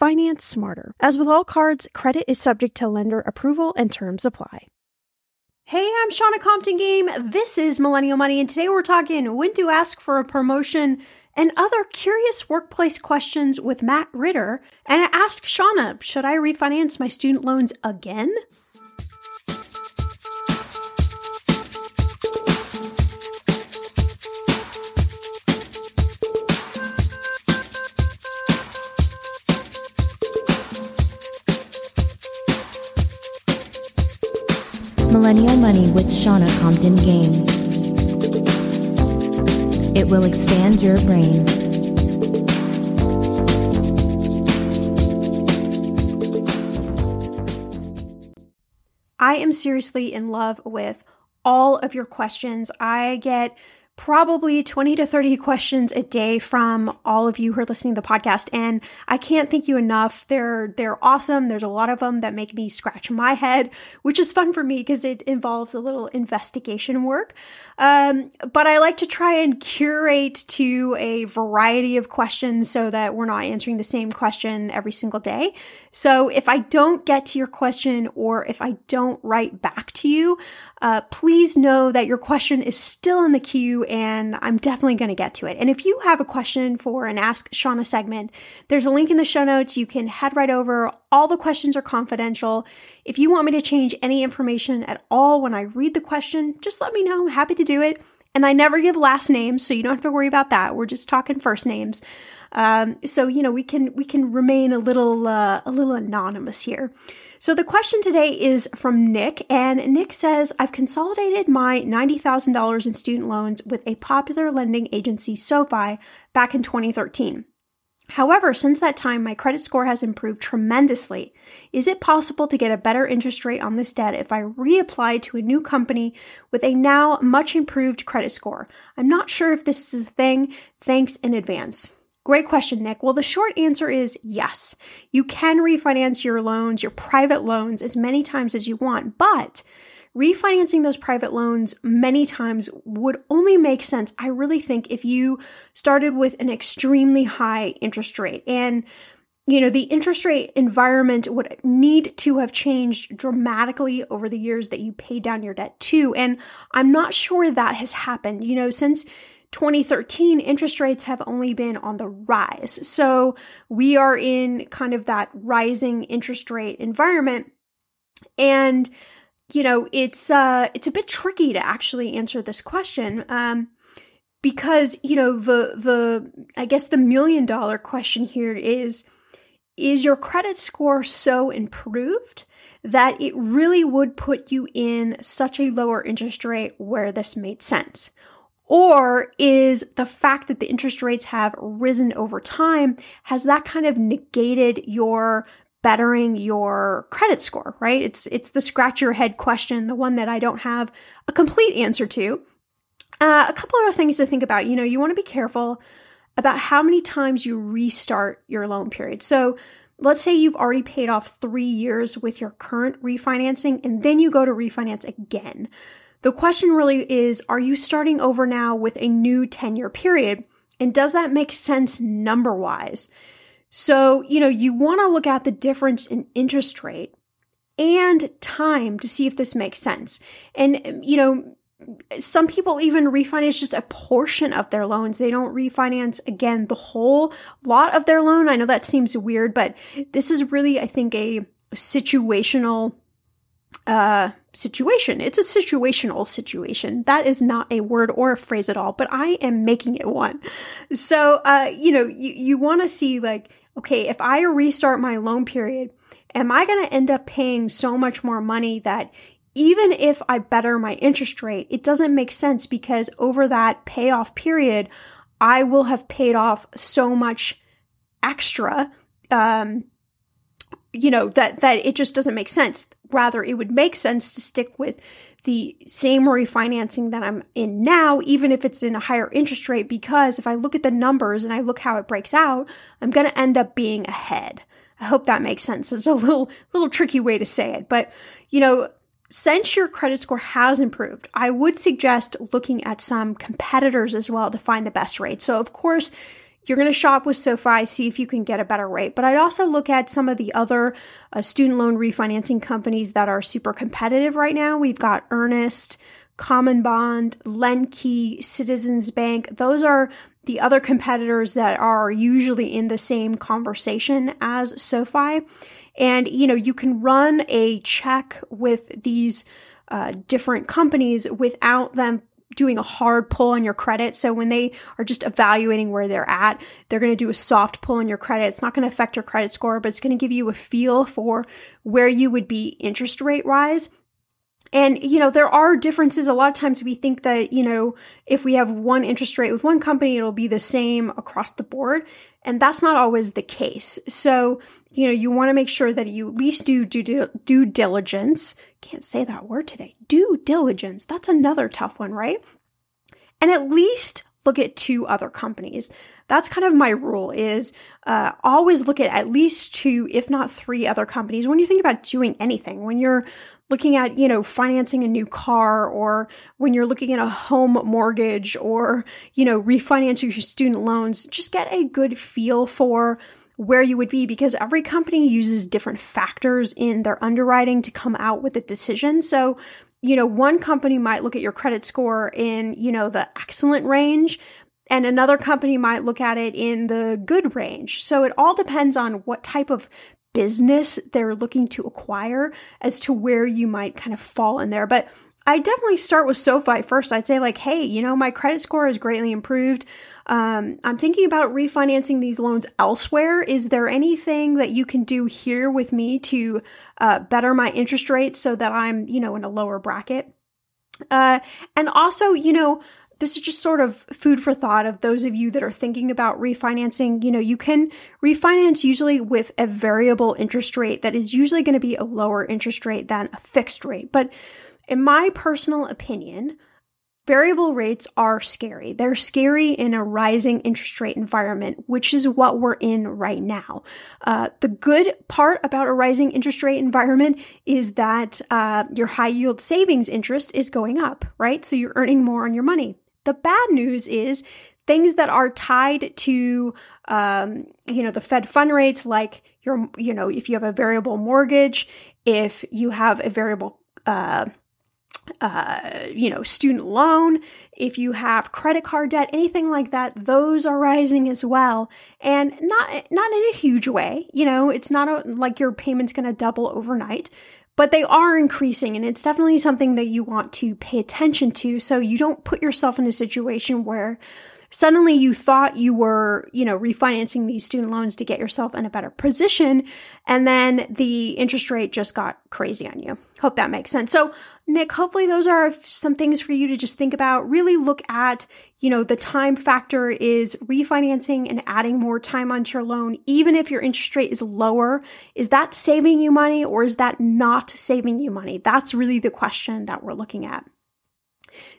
Finance smarter. As with all cards, credit is subject to lender approval and terms apply. Hey, I'm Shannah Compton Game. This is Millennial Money, and today we're talking when to ask for a promotion and other curious workplace questions with Matt Ritter. And I asked Shannah, should I refinance my student loans again? Millennial Money with Shannah Compton Game. It will expand your brain. I am seriously in love with all of your questions. I get probably 20 to 30 questions a day from all of you who are listening to the podcast and I can't thank you enough. They're they're awesome. There's a lot of them that make me scratch my head, which is fun for me because it involves a little investigation work. Um, but I like to try and curate to a variety of questions so that we're not answering the same question every single day. So if I don't get to your question or if I don't write back to you, uh, please know that your question is still in the queue and I'm definitely going to get to it. And if you have a question for an Ask Shannah segment, there's a link in the show notes. You can head right over. All the questions are confidential. If you want me to change any information at all when I read the question, just let me know. I'm happy to do it. And I never give last names, so you don't have to worry about that. We're just talking first names. Um, so you know we can we can remain a little uh, a little anonymous here. So the question today is from Nick, and Nick says, "I've consolidated my ninety thousand dollars in student loans with a popular lending agency, SoFi, back in 2013." However, since that time, my credit score has improved tremendously. Is it possible to get a better interest rate on this debt if I reapply to a new company with a now much improved credit score? I'm not sure if this is a thing. Thanks in advance. Great question, Nick. Well, the short answer is yes. You can refinance your loans, your private loans, as many times as you want, but refinancing those private loans many times would only make sense, I really think, if you started with an extremely high interest rate. And you know, the interest rate environment would need to have changed dramatically over the years that you paid down your debt too. And I'm not sure that has happened. You know, since 2013, interest rates have only been on the rise. So we are in kind of that rising interest rate environment. And, you know, it's uh it's a bit tricky to actually answer this question. Um because, you know, the the I guess the million dollar question here is is your credit score so improved that it really would put you in such a lower interest rate where this made sense? Or is the fact that the interest rates have risen over time, has that kind of negated your bettering your credit score, right? It's it's the scratch your head question, the one that I don't have a complete answer to. Uh, a couple other things to think about. You know, you want to be careful about how many times you restart your loan period. So let's say you've already paid off three years with your current refinancing and then you go to refinance again. The question really is Are you starting over now with a new 10 year period? And does that make sense number wise? So, you know, you want to look at the difference in interest rate and time to see if this makes sense. And, you know, some people even refinance just a portion of their loans. They don't refinance again the whole lot of their loan. I know that seems weird, but this is really, I think, a situational uh, situation. It's a situational situation. That is not a word or a phrase at all, but I am making it one. So, uh, you know, you, you want to see like, okay, if I restart my loan period, am I going to end up paying so much more money that even if I better my interest rate, it doesn't make sense because over that payoff period, I will have paid off so much extra um, you know that that it just doesn't make sense. Rather it would make sense to stick with the same refinancing that I'm in now even if it's in a higher interest rate because if I look at the numbers and I look how it breaks out I'm going to end up being ahead. I hope that makes sense. It's a little little tricky way to say it but you know since your credit score has improved, I would suggest looking at some competitors as well to find the best rate. So, of course, you're going to shop with SoFi, see if you can get a better rate. But I'd also look at some of the other uh, student loan refinancing companies that are super competitive right now. We've got Earnest, Common Bond, LendKey, Citizens Bank. Those are the other competitors that are usually in the same conversation as SoFi. And, you know, you can run a check with these uh, different companies without them doing a hard pull on your credit. So when they are just evaluating where they're at, they're going to do a soft pull on your credit. It's not going to affect your credit score, but it's going to give you a feel for where you would be interest rate wise. And, you know, there are differences. A lot of times we think that, you know, if we have one interest rate with one company, it'll be the same across the board. And that's not always the case. So, you know, you want to make sure that you at least do due, due diligence. Can't say that word today. Due diligence. That's another tough one, right? And at least look at two other companies. That's kind of my rule is uh, always look at at least two, if not three other companies when you think about doing anything. When you're looking at, you know, financing a new car or when you're looking at a home mortgage or, you know, refinancing your student loans, just get a good feel for where you would be because every company uses different factors in their underwriting to come out with a decision. So, you know, one company might look at your credit score in, you know, the excellent range, and another company might look at it in the good range. So it all depends on what type of business they're looking to acquire as to where you might kind of fall in there. But I definitely start with SoFi first. I'd say, like, hey, you know, my credit score is greatly improved. Um, I'm thinking about refinancing these loans elsewhere. Is there anything that you can do here with me to uh, better my interest rate so that I'm, you know, in a lower bracket? Uh, and also, you know, this is just sort of food for thought of those of you that are thinking about refinancing. You know, you can refinance usually with a variable interest rate that is usually going to be a lower interest rate than a fixed rate. But in my personal opinion, variable rates are scary. They're scary in a rising interest rate environment, which is what we're in right now. Uh, the good part about a rising interest rate environment is that uh, your high yield savings interest is going up, right? So you're earning more on your money. The bad news is things that are tied to, um, you know, the Fed fund rates, like your, you know, if you have a variable mortgage, if you have a variable, uh, uh, you know, student loan, if you have credit card debt, anything like that, those are rising as well, and not not in a huge way. You know, it's not a, like your payment's going to double overnight, but they are increasing, and it's definitely something that you want to pay attention to, so you don't put yourself in a situation where suddenly you thought you were, you know, refinancing these student loans to get yourself in a better position. And then the interest rate just got crazy on you. Hope that makes sense. So, Nick, hopefully those are some things for you to just think about. Really look at, you know, the time factor is refinancing and adding more time onto your loan, even if your interest rate is lower. Is that saving you money or is that not saving you money? That's really the question that we're looking at.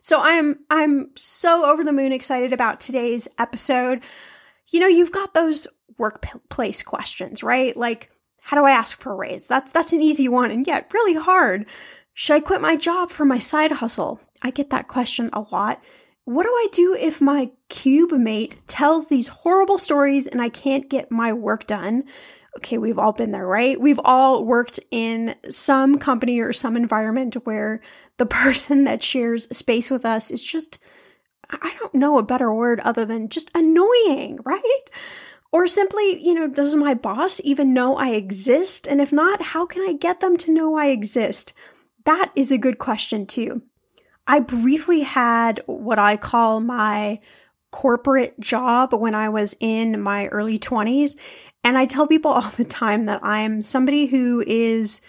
So I'm I'm so over the moon excited about today's episode. You know, you've got those workplace questions, right? Like how do I ask for a raise? That's that's an easy one and yet really hard. Should I quit my job for my side hustle? I get that question a lot. What do I do if my cube mate tells these horrible stories and I can't get my work done? okay, we've all been there, right? We've all worked in some company or some environment where the person that shares space with us is just, I don't know a better word other than just annoying, right? Or simply, you know, does my boss even know I exist? And if not, how can I get them to know I exist? That is a good question, too. I briefly had what I call my corporate job when I was in my early 20s. And I tell people all the time that I'm somebody who is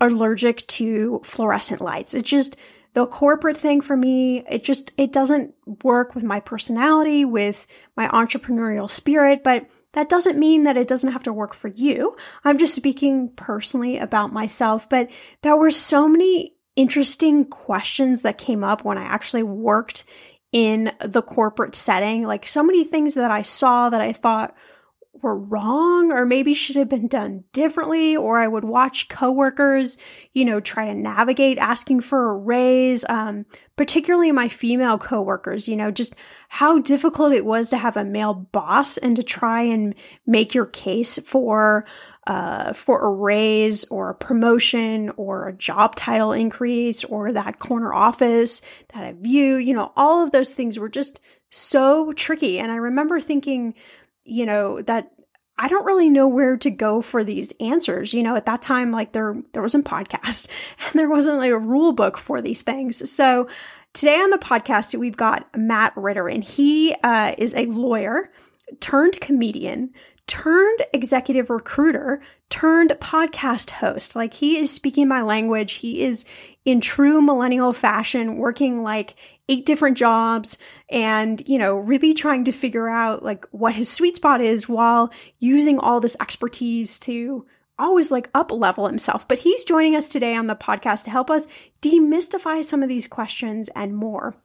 allergic to fluorescent lights. It's just the corporate thing for me. It just it doesn't work with my personality, with my entrepreneurial spirit, but that doesn't mean that it doesn't have to work for you. I'm just speaking personally about myself, but there were so many interesting questions that came up when I actually worked in the corporate setting. Like so many things that I saw that I thought were wrong or maybe should have been done differently or i would watch coworkers you know try to navigate asking for a raise um, particularly my female coworkers you know just how difficult it was to have a male boss and to try and make your case for uh, for a raise or a promotion or a job title increase or that corner office that I view, you know, all of those things were just so tricky. And I remember thinking, you know, that I don't really know where to go for these answers. You know, at that time, like there there wasn't podcast and there wasn't like a rule book for these things. So today on the podcast, we've got Matt Ritter, and he uh, is a lawyer turned comedian turned executive recruiter turned podcast host. Like he is speaking my language. He is in true millennial fashion working like eight different jobs and, you know, really trying to figure out like what his sweet spot is while using all this expertise to always like up level himself. But he's joining us today on the podcast to help us demystify some of these questions and more.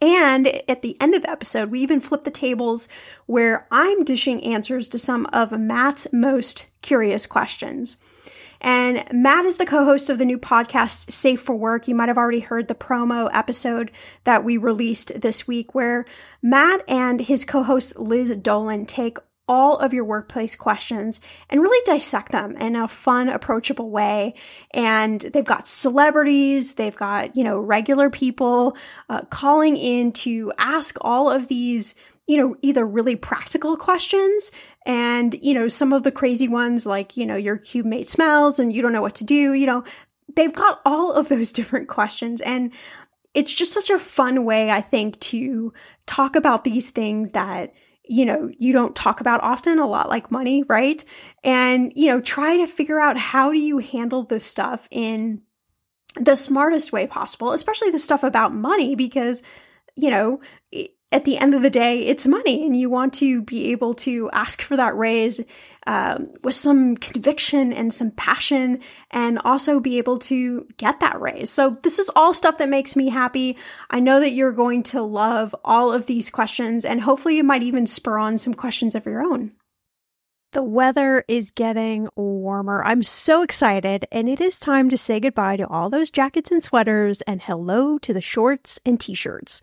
And at the end of the episode, we even flip the tables where I'm dishing answers to some of Matt's most curious questions. And Matt is the co host of the new podcast, Safe for Work. You might have already heard the promo episode that we released this week, where Matt and his co host, Liz Dolan, take all of your workplace questions and really dissect them in a fun, approachable way. And they've got celebrities, they've got, you know, regular people uh, calling in to ask all of these, you know, either really practical questions and, you know, some of the crazy ones like, you know, your cube mate smells and you don't know what to do, you know, they've got all of those different questions. And it's just such a fun way, I think, to talk about these things that you know, you don't talk about often, a lot like money, right? And, you know, try to figure out how do you handle this stuff in the smartest way possible, especially the stuff about money, because, you know, at the end of the day, it's money, and you want to be able to ask for that raise um, with some conviction and some passion, and also be able to get that raise. So, this is all stuff that makes me happy. I know that you're going to love all of these questions, and hopefully, it might even spur on some questions of your own. The weather is getting warmer. I'm so excited, and it is time to say goodbye to all those jackets and sweaters and hello to the shorts and t shirts.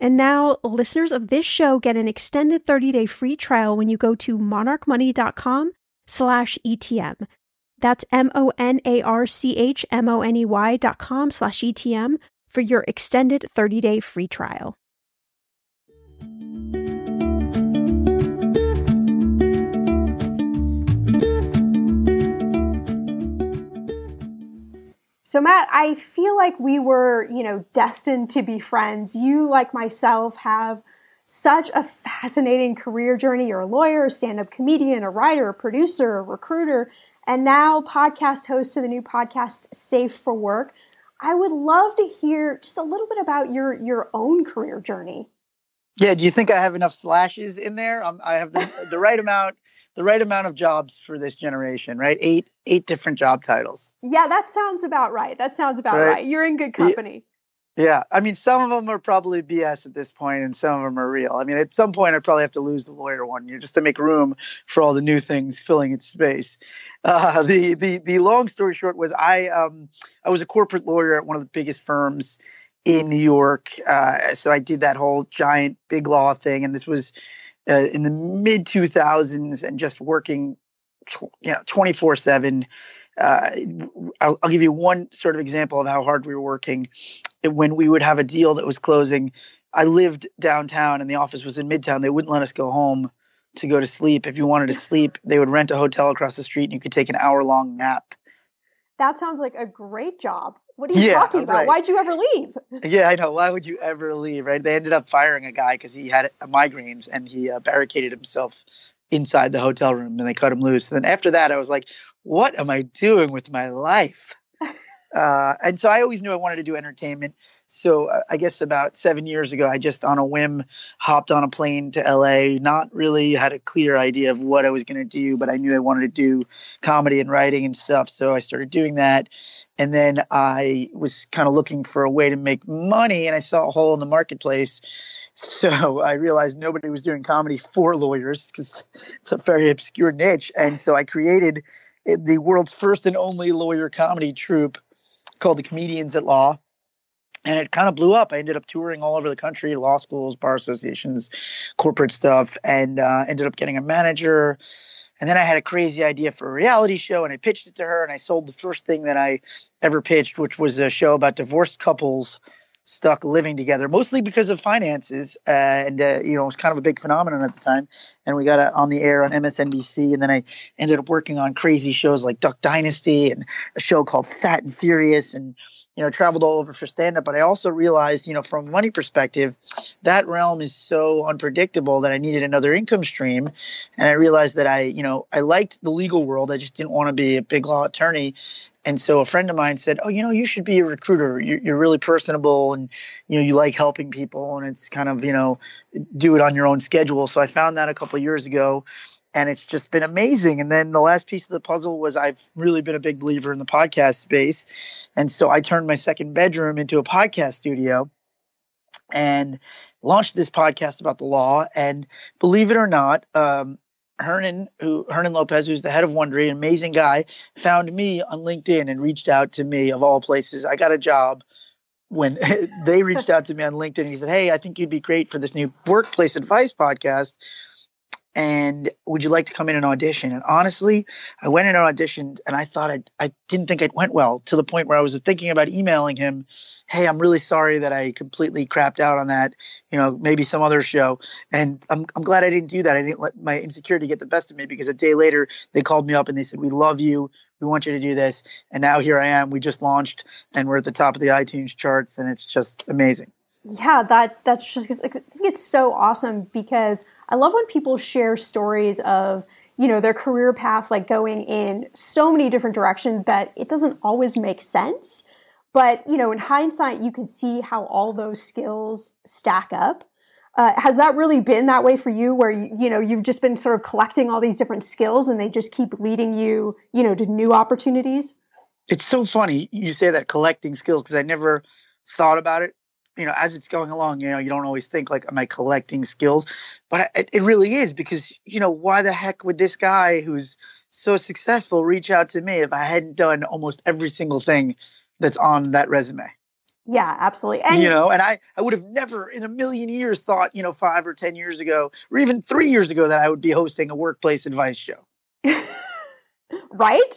And now, listeners of this show get an extended 30-day free trial when you go to monarchmoney.com slash ETM. That's M-O-N-A-R-C-H-M-O-N-E-Y dot com slash ETM for your extended 30-day free trial. So, Matt, I feel like we were, you know, destined to be friends. You, like myself, have such a fascinating career journey. You're a lawyer, a stand up comedian, a writer, a producer, a recruiter, and now podcast host to the new podcast, Safe for Work. I would love to hear just a little bit about your, your own career journey. Yeah, do you think I have enough slashes in there? Um, I have the, the right amount the right amount of jobs for this generation, right? Eight eight different job titles. Yeah, that sounds about right. That sounds about right. right. You're in good company. Yeah, I mean, some of them are probably BS at this point, and some of them are real. I mean, at some point, I'd probably have to lose the lawyer one, you know, just to make room for all the new things filling its space. Uh, the the the long story short was I um I was a corporate lawyer at one of the biggest firms in New York, uh, so I did that whole giant big law thing, and this was uh, in the mid 2000s and just working tw- you know 24 uh, 7 I'll, I'll, give you one sort of example of how hard we were working. When we would have a deal that was closing i lived downtown and the office was in midtown. They wouldn't let us go home to go to sleep. If you wanted to sleep they would rent a hotel across the street and you could take an hour long nap. That sounds like a great job what are you yeah, talking about? Right. Why'd you ever leave? Yeah, I know. Why would you ever leave? Right? They ended up firing a guy because he had migraines and he uh, barricaded himself inside the hotel room and they cut him loose. And then after that, I was like, what am I doing with my life? uh, and so I always knew I wanted to do entertainment. So uh, I guess about seven years ago, I just on a whim hopped on a plane to LA. Not really had a clear idea of what I was going to do, but I knew I wanted to do comedy and writing and stuff. So I started doing that. And then I was kind of looking for a way to make money, and I saw a hole in the marketplace. So I realized nobody was doing comedy for lawyers because it's a very obscure niche. And so I created the world's first and only lawyer comedy troupe called the Comedians at Law and it kind of blew up. I ended up touring all over the country, law schools, bar associations, corporate stuff, and uh, ended up getting a manager. And then I had a crazy idea for a reality show, and I pitched it to her, and I sold the first thing that I ever pitched, which was a show about divorced couples stuck living together, mostly because of finances. Uh, and, uh, you know, it was kind of a big phenomenon at the time. And we got it on the air on MSNBC. And then I ended up working on crazy shows like Duck Dynasty and a show called Fat and Furious and you know, traveled all over for stand up, but I also realized, you know, from a money perspective, that realm is so unpredictable that I needed another income stream. And I realized that I, you know, I liked the legal world. I just didn't want to be a big law attorney. And so a friend of mine said, "Oh, you know, you should be a recruiter. You're, you're really personable, and you know, you like helping people, and it's kind of, you know, do it on your own schedule." So I found that a couple years ago, and it's just been amazing. And then the last piece of the puzzle was I've really been a big believer in the podcast space. And so I turned my second bedroom into a podcast studio and launched this podcast about the law. And believe it or not, um, Hernan, who Hernan Lopez, who's the head of Wondery, an amazing guy, found me on LinkedIn and reached out to me of all places. I got a job when they reached out to me on LinkedIn. He said, "Hey, I think you'd be great for this new workplace advice podcast and would you like to come in and audition? And honestly, I went in and auditioned, and I thought I I didn't think it went well to the point where I was thinking about emailing him. Hey, I'm really sorry that I completely crapped out on that. You know, maybe some other show. And I'm I'm glad I didn't do that. I didn't let my insecurity get the best of me because a day later they called me up and they said, "We love you. We want you to do this." And now here I am. We just launched and we're at the top of the iTunes charts, and it's just amazing. Yeah, that that's just I think it's so awesome because I love when people share stories of you know their career path like going in so many different directions that it doesn't always make sense. But you know in hindsight you can see how all those skills stack up. Uh, has that really been that way for you where you, you know you've just been sort of collecting all these different skills and they just keep leading you you know to new opportunities? It's so funny you say that collecting skills because i never thought about it you know, as it's going along, you know, you don't always think like, am I collecting skills? But it, it really is because, you know, why the heck would this guy who's so successful reach out to me if I hadn't done almost every single thing that's on that resume. Yeah, absolutely. And you know, and I, I would have never in a million years thought, you know, five or 10 years ago, or even three years ago, that I would be hosting a workplace advice show. right?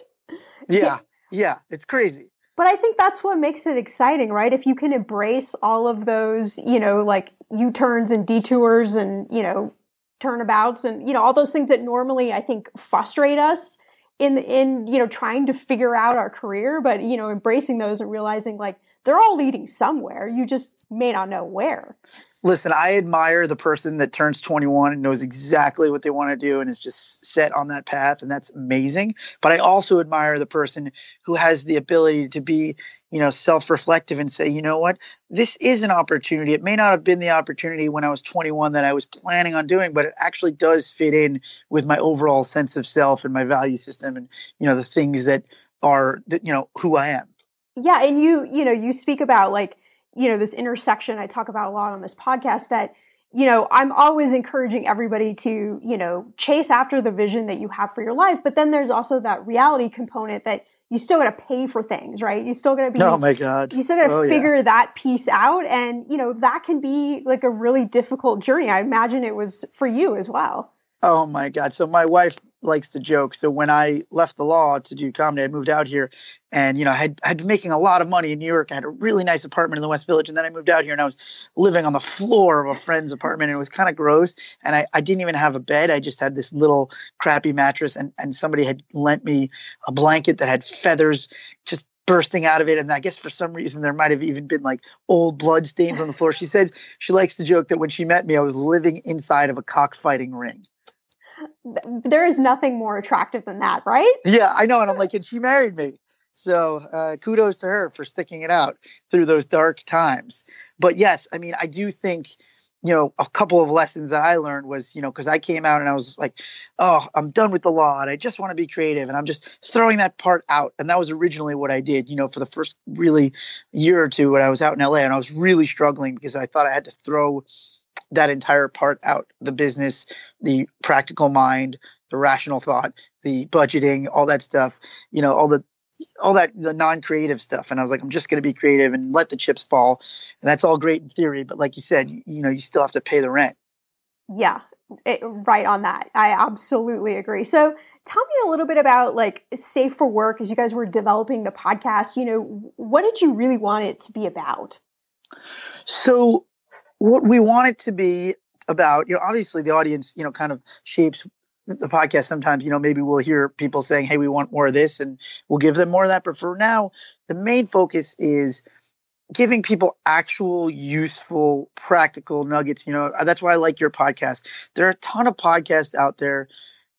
Yeah. Yeah. It's crazy. But I think that's what makes it exciting, right? If you can embrace all of those, you know, like U turns and detours and, you know, turnabouts and, you know, all those things that normally I think frustrate us in, in, you know, trying to figure out our career, but, you know, embracing those and realizing like, they're all leading somewhere. You just may not know where. Listen, I admire the person that turns 21 and knows exactly what they want to do and is just set on that path, and that's amazing. But I also admire the person who has the ability to be, you know, self-reflective and say, you know what, this is an opportunity. It may not have been the opportunity when I was 21 that I was planning on doing, but it actually does fit in with my overall sense of self and my value system, and you know, the things that are, you know, who I am yeah and you you know you speak about like you know this intersection i talk about a lot on this podcast that you know i'm always encouraging everybody to you know chase after the vision that you have for your life but then there's also that reality component that you still got to pay for things right? You still got to be oh my god. you still got to oh, figure yeah. that piece out and you know that can be like a really difficult journey. I imagine it was for you as well. Oh my god. So my wife likes to joke. So when I left the law to do comedy, I moved out here, and you know, I had had been making a lot of money in New York. I had a really nice apartment in the West Village, and then I moved out here, and I was living on the floor of a friend's apartment, and it was kind of gross. And I, I didn't even have a bed; I just had this little crappy mattress, and and somebody had lent me a blanket that had feathers just bursting out of it. And I guess for some reason there might have even been like old blood stains on the floor. She said she likes to joke that when she met me, I was living inside of a cockfighting ring there is nothing more attractive than that, right? Yeah, I know. And I'm like, and she married me. So uh, kudos to her for sticking it out through those dark times. But yes, I mean, I do think, you know, a couple of lessons that I learned was, you know, because I came out and I was like, oh, I'm done with the law and I just want to be creative. And I'm just throwing that part out. And that was originally what I did, you know, for the first really year or two when I was out in LA and I was really struggling because I thought I had to throw that entire part out the business, the practical mind, the rational thought, the budgeting, all that stuff, you know, all the all that the non-creative stuff. And i was like i'm just going to be creative and let the chips fall. And that's all great in theory but like you said you, you know you still have to pay the rent. Yeah it, right on that. I absolutely agree. So tell me a little bit about like safe for work as you guys were developing the podcast. You know what did you really want it to be about? So what we want it to be about, you know, obviously the audience, you know, kind of shapes the podcast sometimes you know maybe we'll hear people saying hey we want more of this and we'll give them more of that. But for now the main focus is giving people actual useful practical nuggets you know that's why i like your podcast. There are a ton of podcasts out there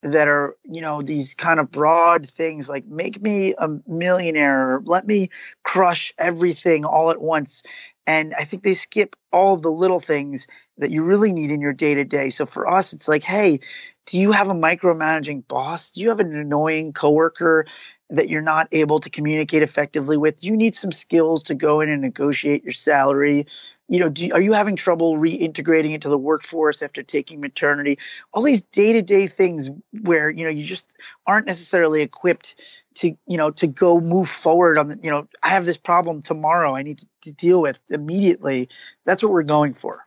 that are you know these kind of broad things like make me a millionaire let me crush everything all at once. And i think they skip all of the little things that you really need in your day to day so for us it's like hey do you have a micromanaging boss? Do you have an annoying coworker that you're not able to communicate effectively with? You need some skills to go in and negotiate your salary you know do, are you having trouble reintegrating into the workforce after taking maternity? All these day-to-day things where you know you just aren't necessarily equipped to you know to go move forward on the you know i have this problem tomorrow i need to, to deal with immediately. That's what we're going for.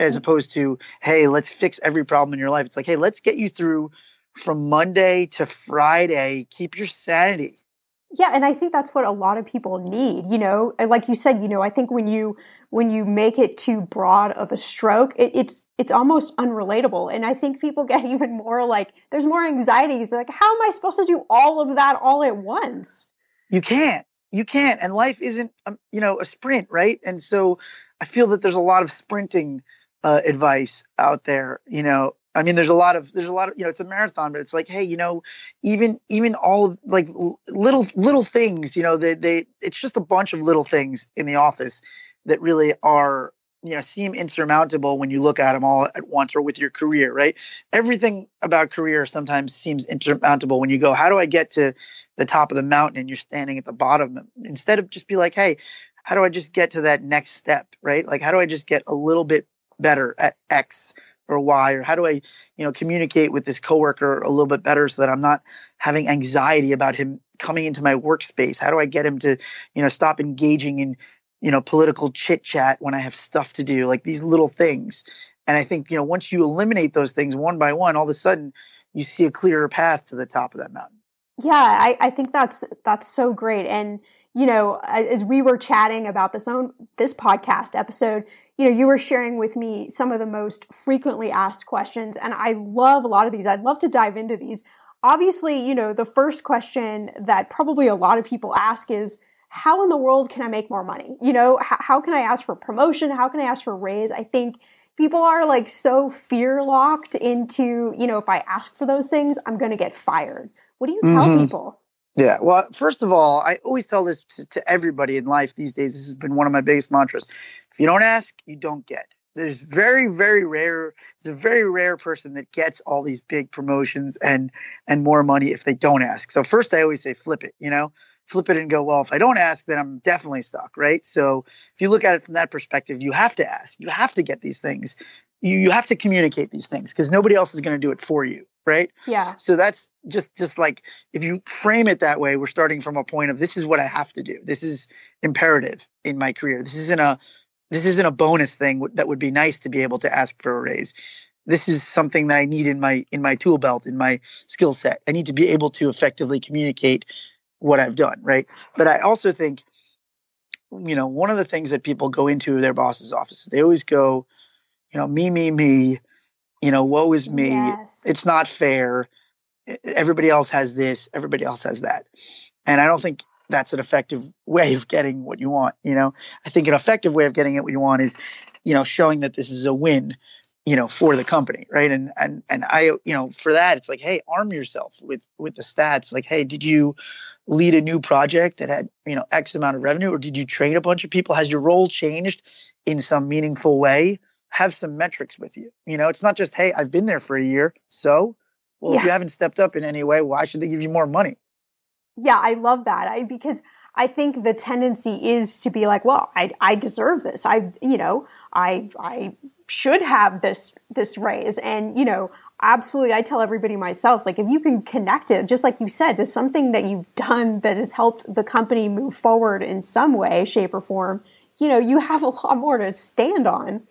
As opposed to hey let's fix every problem in your life. It's like hey let's get you through from monday to friday. Keep your sanity yeah and i think that's what a lot of people need you know? Like you said you know i think when you when you make it too broad of a stroke it, it's it's almost unrelatable. And i think people get even more like there's more anxieties like how am i supposed to do all of that all at once? You can't. You can't. And life isn't um, you know a sprint right? And so i feel that there's a lot of sprinting uh, advice out there you know I mean, there's a lot of there's a lot of you know it's a marathon, but it's like, hey, you know, even even all of like little little things, you know, they they it's just a bunch of little things in the office that really are you know seem insurmountable when you look at them all at once or with your career right? Everything about career sometimes seems insurmountable when you go how do i get to the top of the mountain and you're standing at the bottom? Instead of just be like hey how do i just get to that next step right? Like how do i just get a little bit better at x or why or how do I, you know, communicate with this coworker a little bit better so that I'm not having anxiety about him coming into my workspace? How do I get him to, you know, stop engaging in, you know, political chit chat when I have stuff to do? Like these little things. And I think, you know, once you eliminate those things one by one, all of a sudden you see a clearer path to the top of that mountain. Yeah, I, I think that's that's so great. And you know, as we were chatting about this own this podcast episode, you know, you were sharing with me some of the most frequently asked questions, and I love a lot of these. I'd love to dive into these. Obviously, you know, the first question that probably a lot of people ask is, how in the world can I make more money? You know, how, how can I ask for promotion? How can I ask for raise? I think people are like so fear locked into, you know, if I ask for those things, I'm going to get fired. What do you tell mm-hmm. people? Yeah. Well, first of all, I always tell this to, to, everybody in life these days. This has been one of my biggest mantras. If you don't ask, you don't get. There's very, very rare. It's a very rare person that gets all these big promotions and and more money if they don't ask. So first, I always say flip it. You know, flip it and go. Well, if I don't ask, then I'm definitely stuck, right? So if you look at it from that perspective, you have to ask. You have to get these things. You you have to communicate these things because nobody else is going to do it for you right? Yeah. So that's just just like if you frame it that way we're starting from a point of this is what i have to do. This is imperative in my career. This isn't a this isn't a bonus thing that would be nice to be able to ask for a raise. This is something that i need in my in my tool belt in my skill set. I need to be able to effectively communicate what i've done right? But i also think you know one of the things that people go into their boss's office they always go you know me me me you know, woe is me. Yes. It's not fair. Everybody else has this, everybody else has that. And I don't think that's an effective way of getting what you want. You know, I think an effective way of getting it what you want is, you know, showing that this is a win, you know, for the company, right? And and and I, you know, for that, it's like, hey, arm yourself with with the stats. Like, hey, did you lead a new project that had you know X amount of revenue, or did you train a bunch of people? Has your role changed in some meaningful way? Have some metrics with you. You know, it's not just, hey, I've been there for a year. So, well, yeah. if you haven't stepped up in any way, why should they give you more money? Yeah, I love that. I because I think the tendency is to be like, well, I I deserve this. I you know, I I should have this this raise. And, you know, absolutely I tell everybody myself, like if you can connect it, just like you said, to something that you've done that has helped the company move forward in some way, shape, or form, you know, you have a lot more to stand on.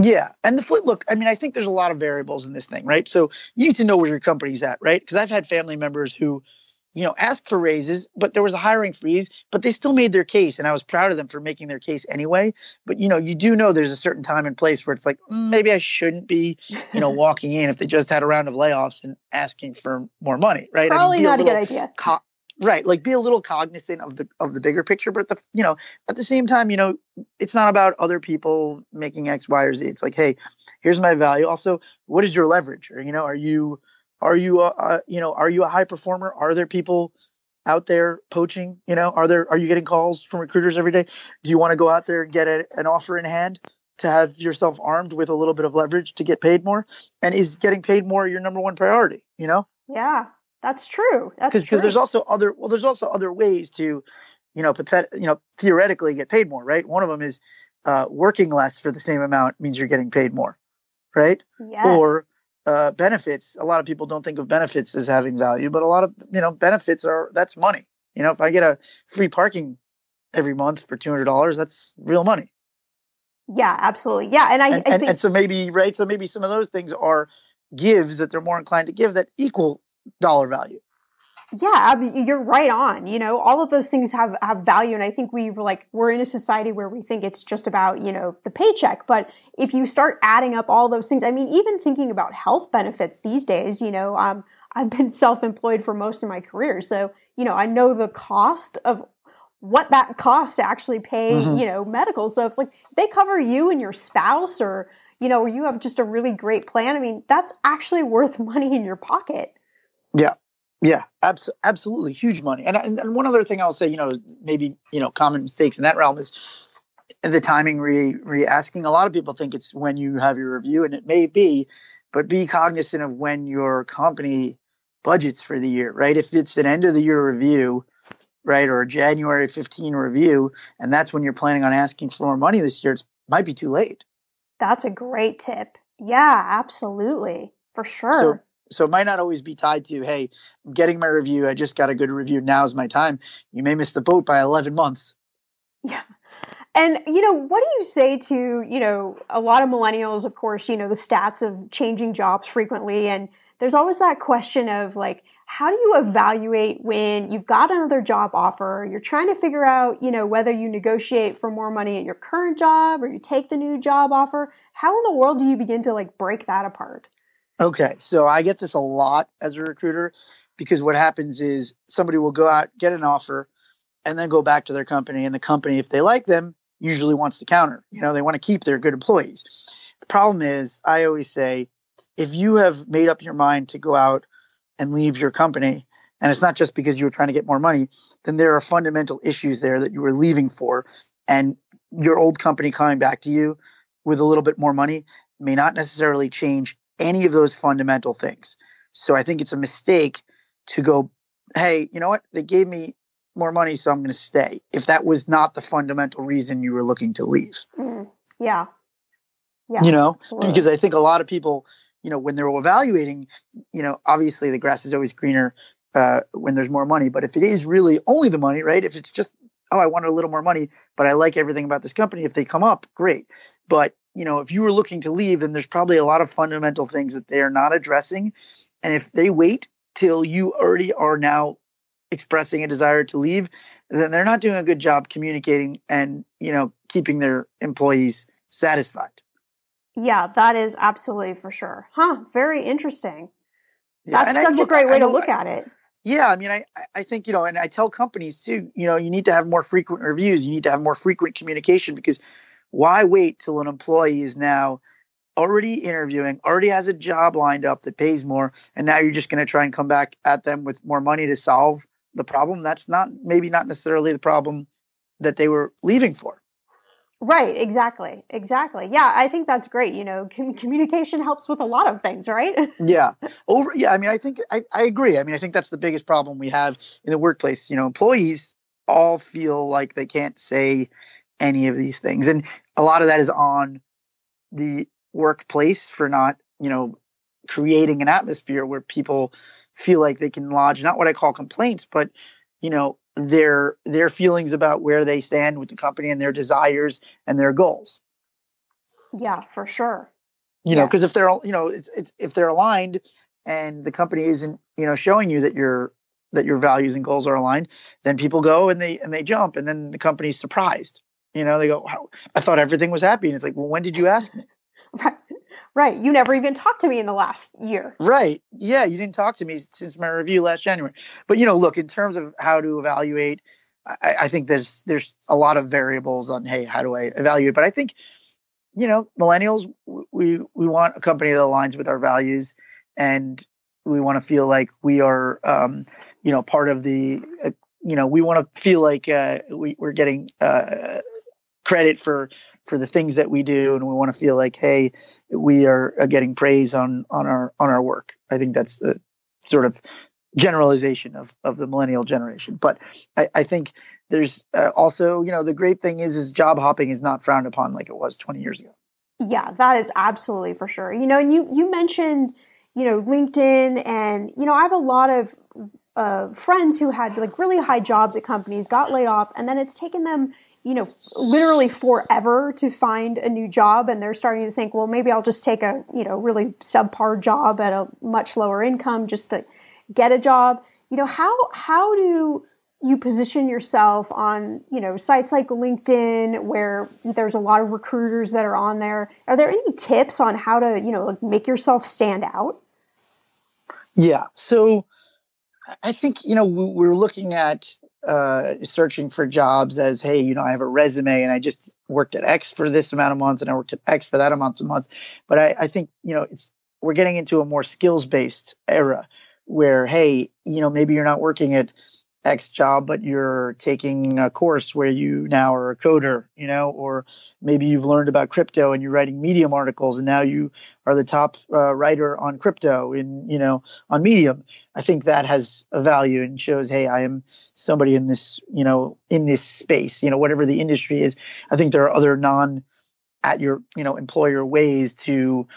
Yeah. And the flip look, I mean, I think there's a lot of variables in this thing, right? So you need to know where your company's at, right? Because I've had family members who, you know, asked for raises, but there was a hiring freeze, but they still made their case. And I was proud of them for making their case anyway. But, you know, you do know there's a certain time and place where it's like, mm, maybe I shouldn't be, you know, walking in if they just had a round of layoffs and asking for more money, right? Probably I mean, not a, a good idea. Co- right like be a little cognizant of the of the bigger picture but the you know at the same time you know it's not about other people making x y or z. It's like hey here's my value. Also what is your leverage? Or you know are you are you a, uh, you know are you a high performer? Are there people out there poaching? You know are there are you getting calls from recruiters every day? Do you want to go out there and get a, an offer in hand to have yourself armed with a little bit of leverage to get paid more? And is getting paid more your number one priority you know? Yeah that's true. Because because there's also other well there's also other ways to, you know, pathet, you know, theoretically get paid more, right? One of them is uh, working less for the same amount means you're getting paid more, right? Yes. Or uh, benefits. A lot of people don't think of benefits as having value, but a lot of you know benefits are that's money. You know, if I get a free parking every month for two hundred dollars, that's real money. Yeah, absolutely. Yeah, and I, and, I and, think... and so maybe right, so maybe some of those things are gives that they're more inclined to give that equal dollar value. Yeah, I mean, you're right on. You know, all of those things have have value, and I think we were like we're in a society where we think it's just about you know the paycheck. But if you start adding up all those things, I mean, even thinking about health benefits these days, you know, um, I've been self-employed for most of my career, so you know, I know the cost of what that costs to actually pay, mm-hmm. you know, medical. So if like they cover you and your spouse, or you know, or you have just a really great plan, I mean, that's actually worth money in your pocket. Yeah. Yeah, abs- absolutely huge money. And, and, and one other thing I'll say, you know, maybe you know, common mistakes in that realm is the timing re re asking. A lot of people think it's when you have your review, and it may be, but be cognizant of when your company budgets for the year, right? If it's an end of the year review, right, or a January 15 review, and that's when you're planning on asking for more money this year, it might be too late. That's a great tip. Yeah, absolutely. For sure. So so it might not always be tied to, hey, I'm getting my review. I just got a good review. Now's my time. You may miss the boat by 11 months. Yeah. And, you know, what do you say to, you know, a lot of millennials, of course, you know, the stats of changing jobs frequently. And there's always that question of like, how do you evaluate when you've got another job offer you're trying to figure out you know whether you negotiate for more money at your current job or you take the new job offer how in the world do you begin to like break that apart Okay, so I get this a lot as a recruiter because what happens is somebody will go out, get an offer, and then go back to their company. And the company, if they like them, usually wants to counter. You know, they want to keep their good employees. The problem is, I always say, if you have made up your mind to go out and leave your company, and it's not just because you were trying to get more money, then there are fundamental issues there that you were leaving for. And your old company coming back to you with a little bit more money may not necessarily change any of those fundamental things. So I think it's a mistake to go, hey, you know what? They gave me more money, so I'm going to stay. If that was not the fundamental reason you were looking to leave. Mm, yeah. Yeah. You know, absolutely. because I think a lot of people, you know, when they're evaluating, you know, obviously the grass is always greener uh, when there's more money. But if it is really only the money, right? If it's just, oh, I wanted a little more money, but I like everything about this company, if they come up, great. But you know, if you were looking to leave, then there's probably a lot of fundamental things that they are not addressing. And if they wait till you already are now expressing a desire to leave, then they're not doing a good job communicating and, you know, keeping their employees satisfied. Yeah, that is absolutely for sure. Huh, very interesting. Yeah, That's such look, a great way to look at it. Yeah, I mean, I, I think, you know, and I tell companies too, you know, you need to have more frequent reviews. You need to have more frequent communication because why wait till an employee is now already interviewing, already has a job lined up that pays more, and now you're just going to try and come back at them with more money to solve the problem? That's not maybe not necessarily the problem that they were leaving for. Right, exactly. Exactly. Yeah, I think that's great. You know, com- communication helps with a lot of things, right? yeah. Over yeah, I mean I think I, I agree. I mean I think that's the biggest problem we have in the workplace. You know, employees all feel like they can't say any of these things. And a lot of that is on the workplace for not, you know, creating an atmosphere where people feel like they can lodge not what I call complaints, but you know, their their feelings about where they stand with the company and their desires and their goals. Yeah, for sure. You yeah. know, because if they're you know, it's it's if they're aligned and the company isn't, you know, showing you that your that your values and goals are aligned, then people go and they and they jump and then the company's surprised. You know, they go, wow, I thought everything was happy. And it's like, well, when did you ask me? Right. Right. You never even talked to me in the last year. Right. Yeah. You didn't talk to me since my review last January. But, you know, look, in terms of how to evaluate, I, I think there's there's a lot of variables on, hey, how do I evaluate? But I think, you know, millennials, we we want a company that aligns with our values and we want to feel like we are, um, you know, part of the, uh, you know, we want to feel like uh, we, we're getting uh, credit for for the things that we do and we want to feel like hey we are, getting praise on on our on our work. I think that's a sort of generalization of of the millennial generation. But i, I think there's uh, also you know the great thing is is job hopping is not frowned upon like it was 20 years ago. Yeah that is absolutely for sure. You know and you you mentioned you know linkedin and you know i have a lot of uh, friends who had like really high jobs at companies got laid off and then it's taken them you know, literally forever to find a new job and they're starting to think, well, maybe I'll just take a, you know, really subpar job at a much lower income just to get a job. You know, how how do you position yourself on, you know, sites like LinkedIn where there's a lot of recruiters that are on there? Are there any tips on how to, you know, make yourself stand out? Yeah. So I think, you know, we're looking at uh, searching for jobs as, hey, you know, I have a resume and I just worked at X for this amount of months and I worked at X for that amount of months. But I, I think, you know, it's we're getting into a more skills based era where, hey, you know, maybe you're not working at X job, but you're taking a course where you now are a coder, you know, or maybe you've learned about crypto and you're writing Medium articles and now you are the top uh, writer on crypto in, you know, on Medium. I think that has a value and shows, hey, I am somebody in this, you know, in this space, you know, whatever the industry is. I think there are other non at your, you know, employer ways to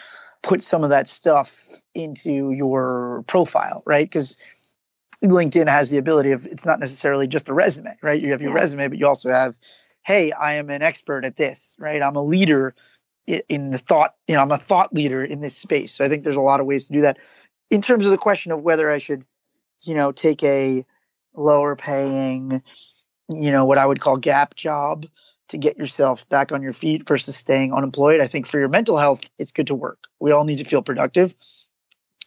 put some of that stuff into your profile, right? Because LinkedIn has the ability of it's not necessarily just a resume, right? You have your yeah. resume, but you also have, hey, I am an expert at this, right? I'm a leader in the thought, you know, I'm a thought leader in this space. So I think there's a lot of ways to do that. In terms of the question of whether I should, you know, take a lower paying, you know, what I would call gap job to get yourself back on your feet versus staying unemployed. I think for your mental health, it's good to work. We all need to feel productive.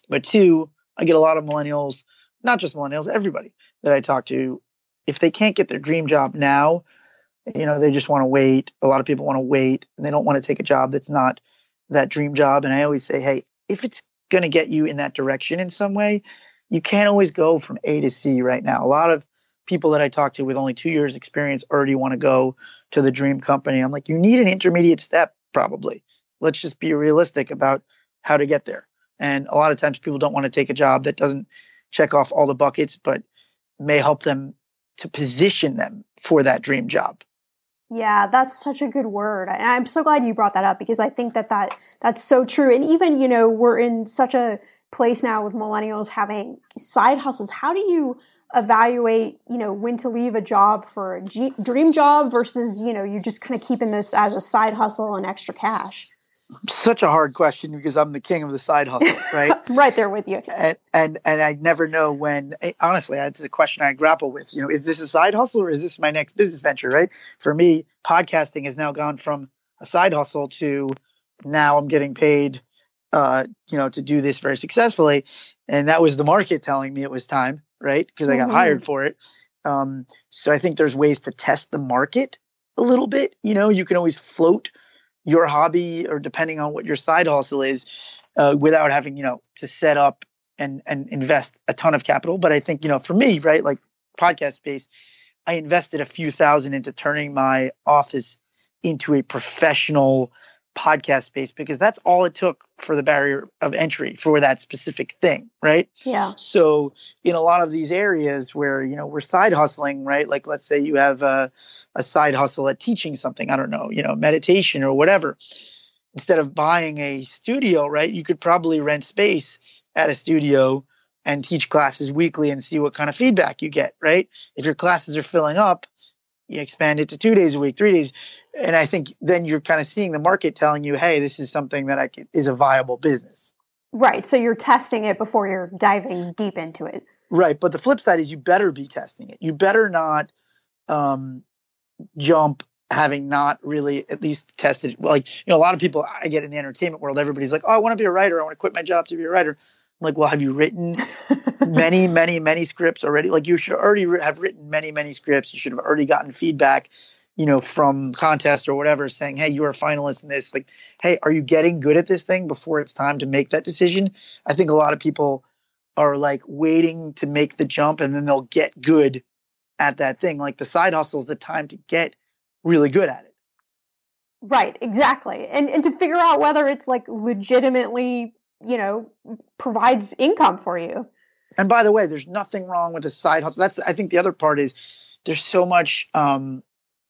But two, I get a lot of millennials, not just millennials, everybody that I talk to, if they can't get their dream job now, you know, they just want to wait. A lot of people want to wait and they don't want to take a job that's not that dream job. And I always say, hey, if it's going to get you in that direction in some way, you can't always go from A to C right now. A lot of people that I talk to with only two years experience already want to go to the dream company. I'm like, you need an intermediate step, probably. Let's just be realistic about how to get there. And a lot of times people don't want to take a job that doesn't check off all the buckets, but may help them to position them for that dream job. Yeah, that's such a good word. And I'm so glad you brought that up because I think that, that that's so true. And even, you know, we're in such a place now with millennials having side hustles. How do you evaluate, you know, when to leave a job for a dream job versus, you know, you just kind of keeping this as a side hustle and extra cash? Such a hard question because I'm the king of the side hustle, right? right there with you. And, and and I never know when. Eh, honestly, it's a question I grapple with. You know, is this a side hustle or is this my next business venture? Right? For me, podcasting has now gone from a side hustle to now I'm getting paid, uh, you know, to do this very successfully, and that was the market telling me it was time right? Because I got mm-hmm. hired for it. Um, so I think there's ways to test the market a little bit. You know, you can always float your hobby or depending on what your side hustle is uh, without having, you know, to set up and, and invest a ton of capital. But I think, you know, for me, right, like podcast space, I invested a few thousand into turning my office into a professional podcast space because that's all it took for the barrier of entry for that specific thing, right? Yeah. So in a lot of these areas where you know we're side hustling, right? Like let's say you have a, a side hustle at teaching something, I don't know, you know, meditation or whatever. Instead of buying a studio, right? You could probably rent space at a studio and teach classes weekly and see what kind of feedback you get, right? If your classes are filling up, you expand it to two days a week, three days, and I think then you're kind of seeing the market telling you, hey, this is something that I can, is a viable business. Right. So you're testing it before you're diving deep into it. Right. But the flip side is you better be testing it. You better not um, jump having not really at least tested. Like, you know, a lot of people I get in the entertainment world, everybody's like, oh, I want to be a writer. I want to quit my job to be a writer. Like, well, have you written many, many, many scripts already? Like, you should already have written many, many scripts. You should have already gotten feedback, you know, from contest or whatever, saying, hey, you are a finalist in this. Like, hey, are you getting good at this thing before it's time to make that decision? I think a lot of people are like waiting to make the jump and then they'll get good at that thing. Like the side hustle is the time to get really good at it. Right, exactly. And and to figure out whether it's like legitimately you know, provides income for you. And by the way, there's nothing wrong with a side hustle. That's I think the other part is there's so much um,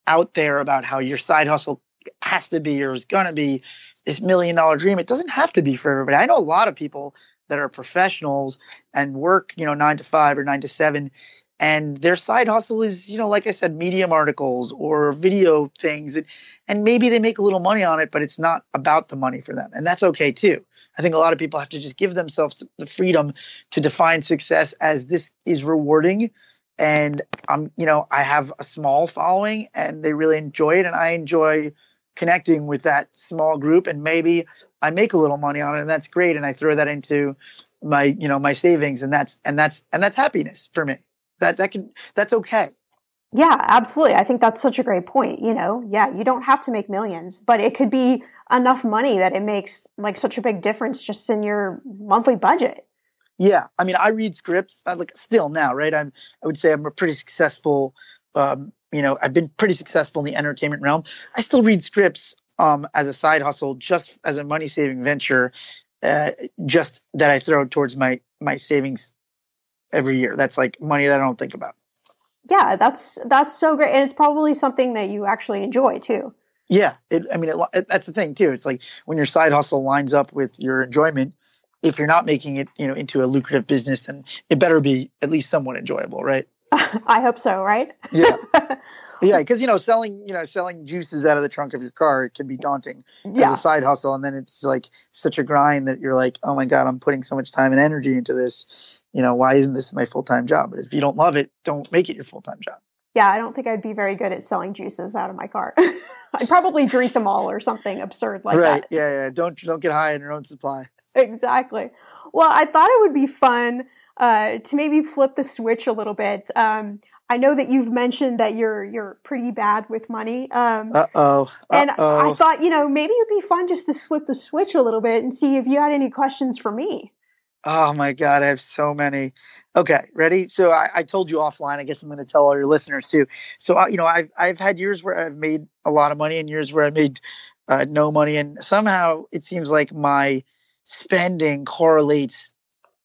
out there about how your side hustle has to be or is going to be this million dollar dream. It doesn't have to be for everybody. I know a lot of people that are professionals and work, you know, nine to five or nine to seven, and their side hustle is, you know, like I said, medium articles or video things, and and maybe they make a little money on it, but it's not about the money for them, and that's okay too. I think a lot of people have to just give themselves the freedom to define success as this is rewarding. And I'm, you know, I have a small following and they really enjoy it. And I enjoy connecting with that small group. And maybe I make a little money on it and that's great. And I throw that into my, you know, my savings and that's, and that's, and that's happiness for me. That, that can, that's okay. Yeah, absolutely. I think that's such a great point. You know, yeah, you don't have to make millions, but it could be enough money that it makes like such a big difference just in your monthly budget. Yeah, I mean, I read scripts. I like still now, right? I'm. I would say I'm a pretty successful. Um, you know, I've been pretty successful in the entertainment realm. I still read scripts um, as a side hustle, just as a money saving venture, uh, just that I throw towards my my savings every year. That's like money that I don't think about yeah, that's that's so great, and it's probably something that you actually enjoy too. Yeah, it, I mean, it, that's the thing too. It's like when your side hustle lines up with your enjoyment. If you're not making it, you know, into a lucrative business, then it better be at least somewhat enjoyable, right? I hope so, right? Yeah. yeah, because you know, selling you know selling juices out of the trunk of your car it can be daunting yeah. as a side hustle, and then it's like such a grind that you're like, oh my god, I'm putting so much time and energy into this. You know, why isn't this my full time job? But if you don't love it, don't make it your full time job. Yeah, I don't think I'd be very good at selling juices out of my car. I'd probably drink them all or something absurd like right. that. Yeah, yeah. Don't don't get high on your own supply. Exactly. Well, I thought it would be fun uh, to maybe flip the switch a little bit. Um, I know that you've mentioned that you're you're pretty bad with money. Um, uh oh. And I thought, you know, maybe it'd be fun just to flip the switch a little bit and see if you had any questions for me. Oh my god, I have so many. Okay, ready? So I, I told you offline. I guess I'm going to tell all your listeners too. So uh, you know, I've I've had years where I've made a lot of money and years where I made uh, no money, and somehow it seems like my spending correlates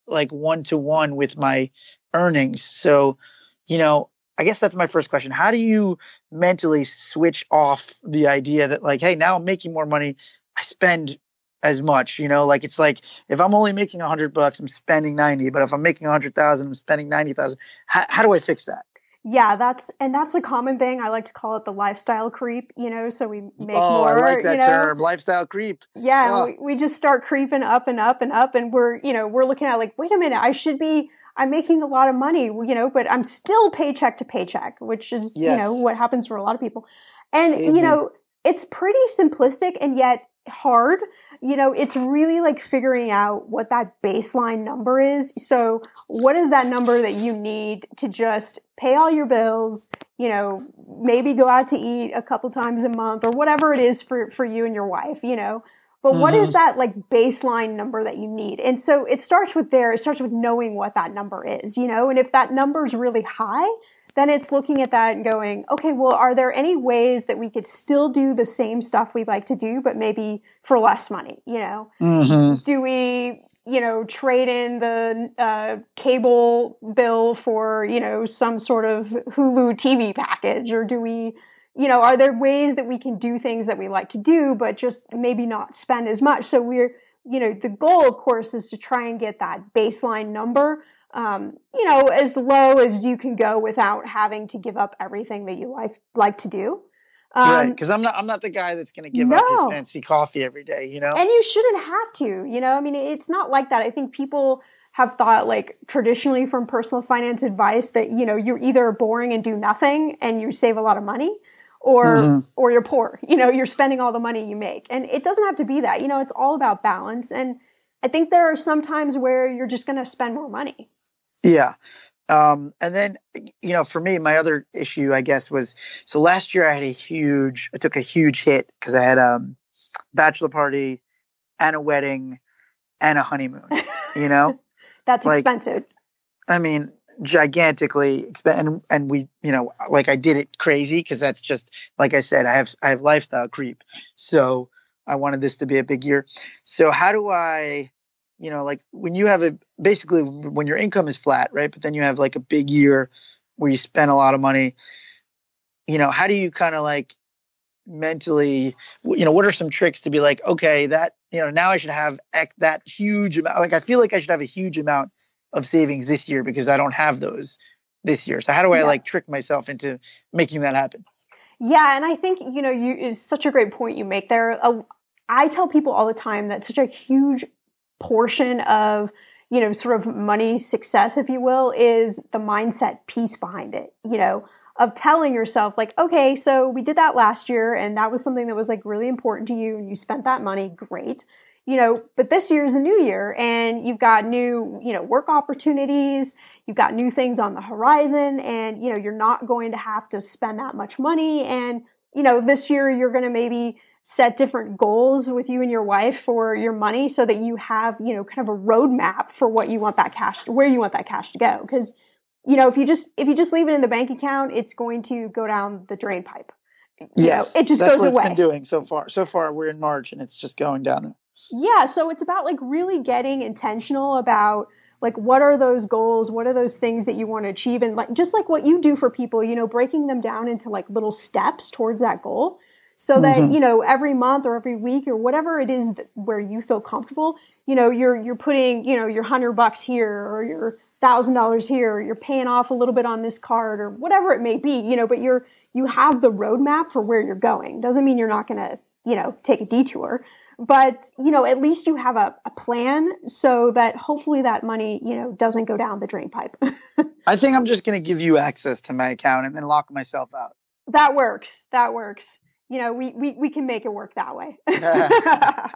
like one to one with my earnings. So, you know, I guess that's my first question. How do you mentally switch off the idea that like, hey, now I'm making more money, I spend as much, you know, like it's like if I'm only making a hundred bucks, I'm spending 90, but if I'm making a hundred thousand, I'm spending 90,000. How, how do I fix that? Yeah, that's and that's a common thing. I like to call it the lifestyle creep. You know, so we make oh, more. I like that you know? term, lifestyle creep. Yeah, Oh. we, we just start creeping up and up and up, and we're you know we're looking at like, wait a minute, I should be. I'm making a lot of money, you know, but I'm still paycheck to paycheck, which is you know what happens for a lot of people. And you know, it's pretty simplistic and yet hard. You know, it's really like figuring out what that baseline number is. So, what is that number that you need to just pay all your bills, you know, maybe go out to eat a couple times a month or whatever it is for for you and your wife, you know. But what is Mhm. that like baseline number that you need? And so it starts with there, it starts with knowing what that number is, you know, and if that number is really high, then it's looking at that and going, okay, well, are there any ways that we could still do the same stuff we'd like to do, but maybe for less money, you know? Mm-hmm. do we you know trade in the uh, cable bill for you know some sort of hulu tv package or do we you know are there ways that we can do things that we like to do but just maybe not spend as much so we're you know the goal of course is to try and get that baseline number um, you know as low as you can go without having to give up everything that you like like to do. Um, right, because I'm not I'm not the guy that's going to give up his fancy coffee every day. You know. and you shouldn't have to you know? I mean it's not like that. I think people have thought like traditionally from personal finance advice that you know you're either boring and do nothing and you save a lot of money or Mhm. or you're poor you know you're spending all the money you make. And it doesn't have to be that you know? It's all about balance. And i think there are some times where you're just going to spend more money Yeah. Um, and then, you know, for me, my other issue, I guess, was so last year I had a huge, I took a huge hit because I had a bachelor party and a wedding and a honeymoon. You know, that's Like, expensive I mean, gigantically expen and and we, you know, like I did it crazy because that's just like I said, I have I have lifestyle creep, so I wanted this to be a big year. So how do I, you know, like when you have a basically when your income is flat, right? But then you have like a big year where you spend a lot of money. You know, how do you kind of like mentally, you know, what are some tricks to be like, okay, that you know, now I should have that huge amount. Like I feel like I should have a huge amount of savings this year because I don't have those this year. So how do I Yeah. like trick myself into making that happen? Yeah, and I think you know you is such a great point you make there. Uh, I tell people all the time that such a huge portion of you know sort of money success, if you will, is the mindset piece behind it. You know, of telling yourself like, okay, so we did that last year, and that was something that was like really important to you, and you spent that money, great. You know, but this year is a new year, and you've got new you know work opportunities you've got new things on the horizon and you know you're not going to have to spend that much money and you know this year you're going to maybe set different goals with you and your wife for your money so that you have you know kind of a roadmap for what you want that cash where you want that cash to go because you know if you just if you just leave it in the bank account it's going to go down the drain pipe You know, it just that's goes what away it's been doing so far. So far, we're in March and it's just going down there. Yeah, so it's about like really getting intentional about like what are those goals, what are those things that you want to achieve and like just like what you do for people, you know, breaking them down into like little steps towards that goal. So that mm-hmm. you know every month or every week or whatever it is that, where you feel comfortable you know you're you're putting you know your hundred bucks here or your thousand dollars here or you're paying off a little bit on this card or whatever it may be you know but you're you have the roadmap for where you're going. Doesn't mean you're not going to you know take a detour but you know at least you have a, a plan so that hopefully that money you know doesn't go down the drain pipe. I think i'm just going to give you access to my account and then lock myself out. That works. That works you know we we, we can make it work that way.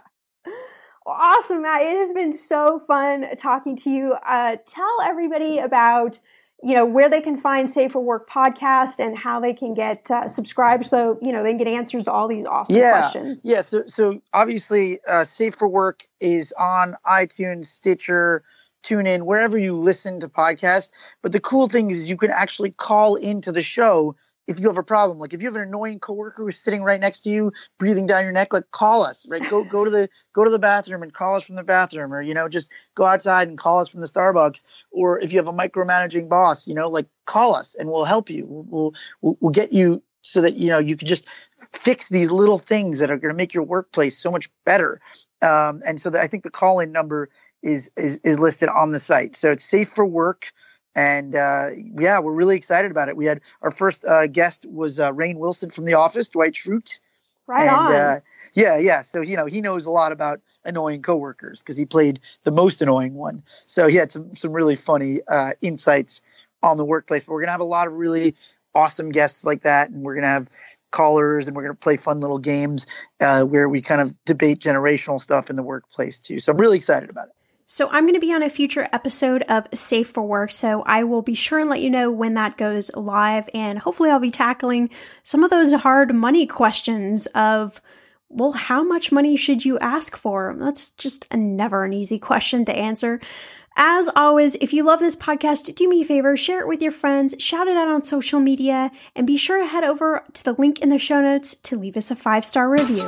Awesome matt. It has been so fun talking to you. Uh, tell everybody about you know where they can find Safe for Work podcast and how they can get uh, subscribed so you know they can get answers to all these awesome yeah. questions. Yeah so so obviously uh, safe for work is on itunes stitcher tune in wherever you listen to podcasts. But the cool thing is you can actually call into the show if you have a problem, like if you have an annoying coworker who's sitting right next to you, breathing down your neck, like call us, right? Go go to the go to the bathroom and call us from the bathroom, or you know, just go outside and call us from the Starbucks. Or if you have a micromanaging boss, you know, like call us and we'll help you. We'll we'll, we'll get you so that you know you can just fix these little things that are going to make your workplace so much better. Um, and so the, I think the call in number is is is listed on the site. So it's safe for work and uh, yeah, we're really excited about it. We had our first uh, guest was uh, Rainn Wilson from The Office, Dwight Schrute. Right and, on. Uh, yeah, yeah. So you know he knows a lot about annoying coworkers because he played the most annoying one. So he had some some really funny uh, insights on the workplace. But we're gonna have a lot of really awesome guests like that, and we're gonna have callers and we're going to play fun little games uh, where we kind of debate generational stuff in the workplace too. So I'm really excited about it. So, I'm going to be on a future episode of Safe for Work. So, I will be sure and let you know when that goes live. And hopefully, I'll be tackling some of those hard money questions of, well, how much money should you ask for? That's just a never an easy question to answer. As always, if you love this podcast, do me a favor, share it with your friends, shout it out on social media, and be sure to head over to the link in the show notes to leave us a five star review.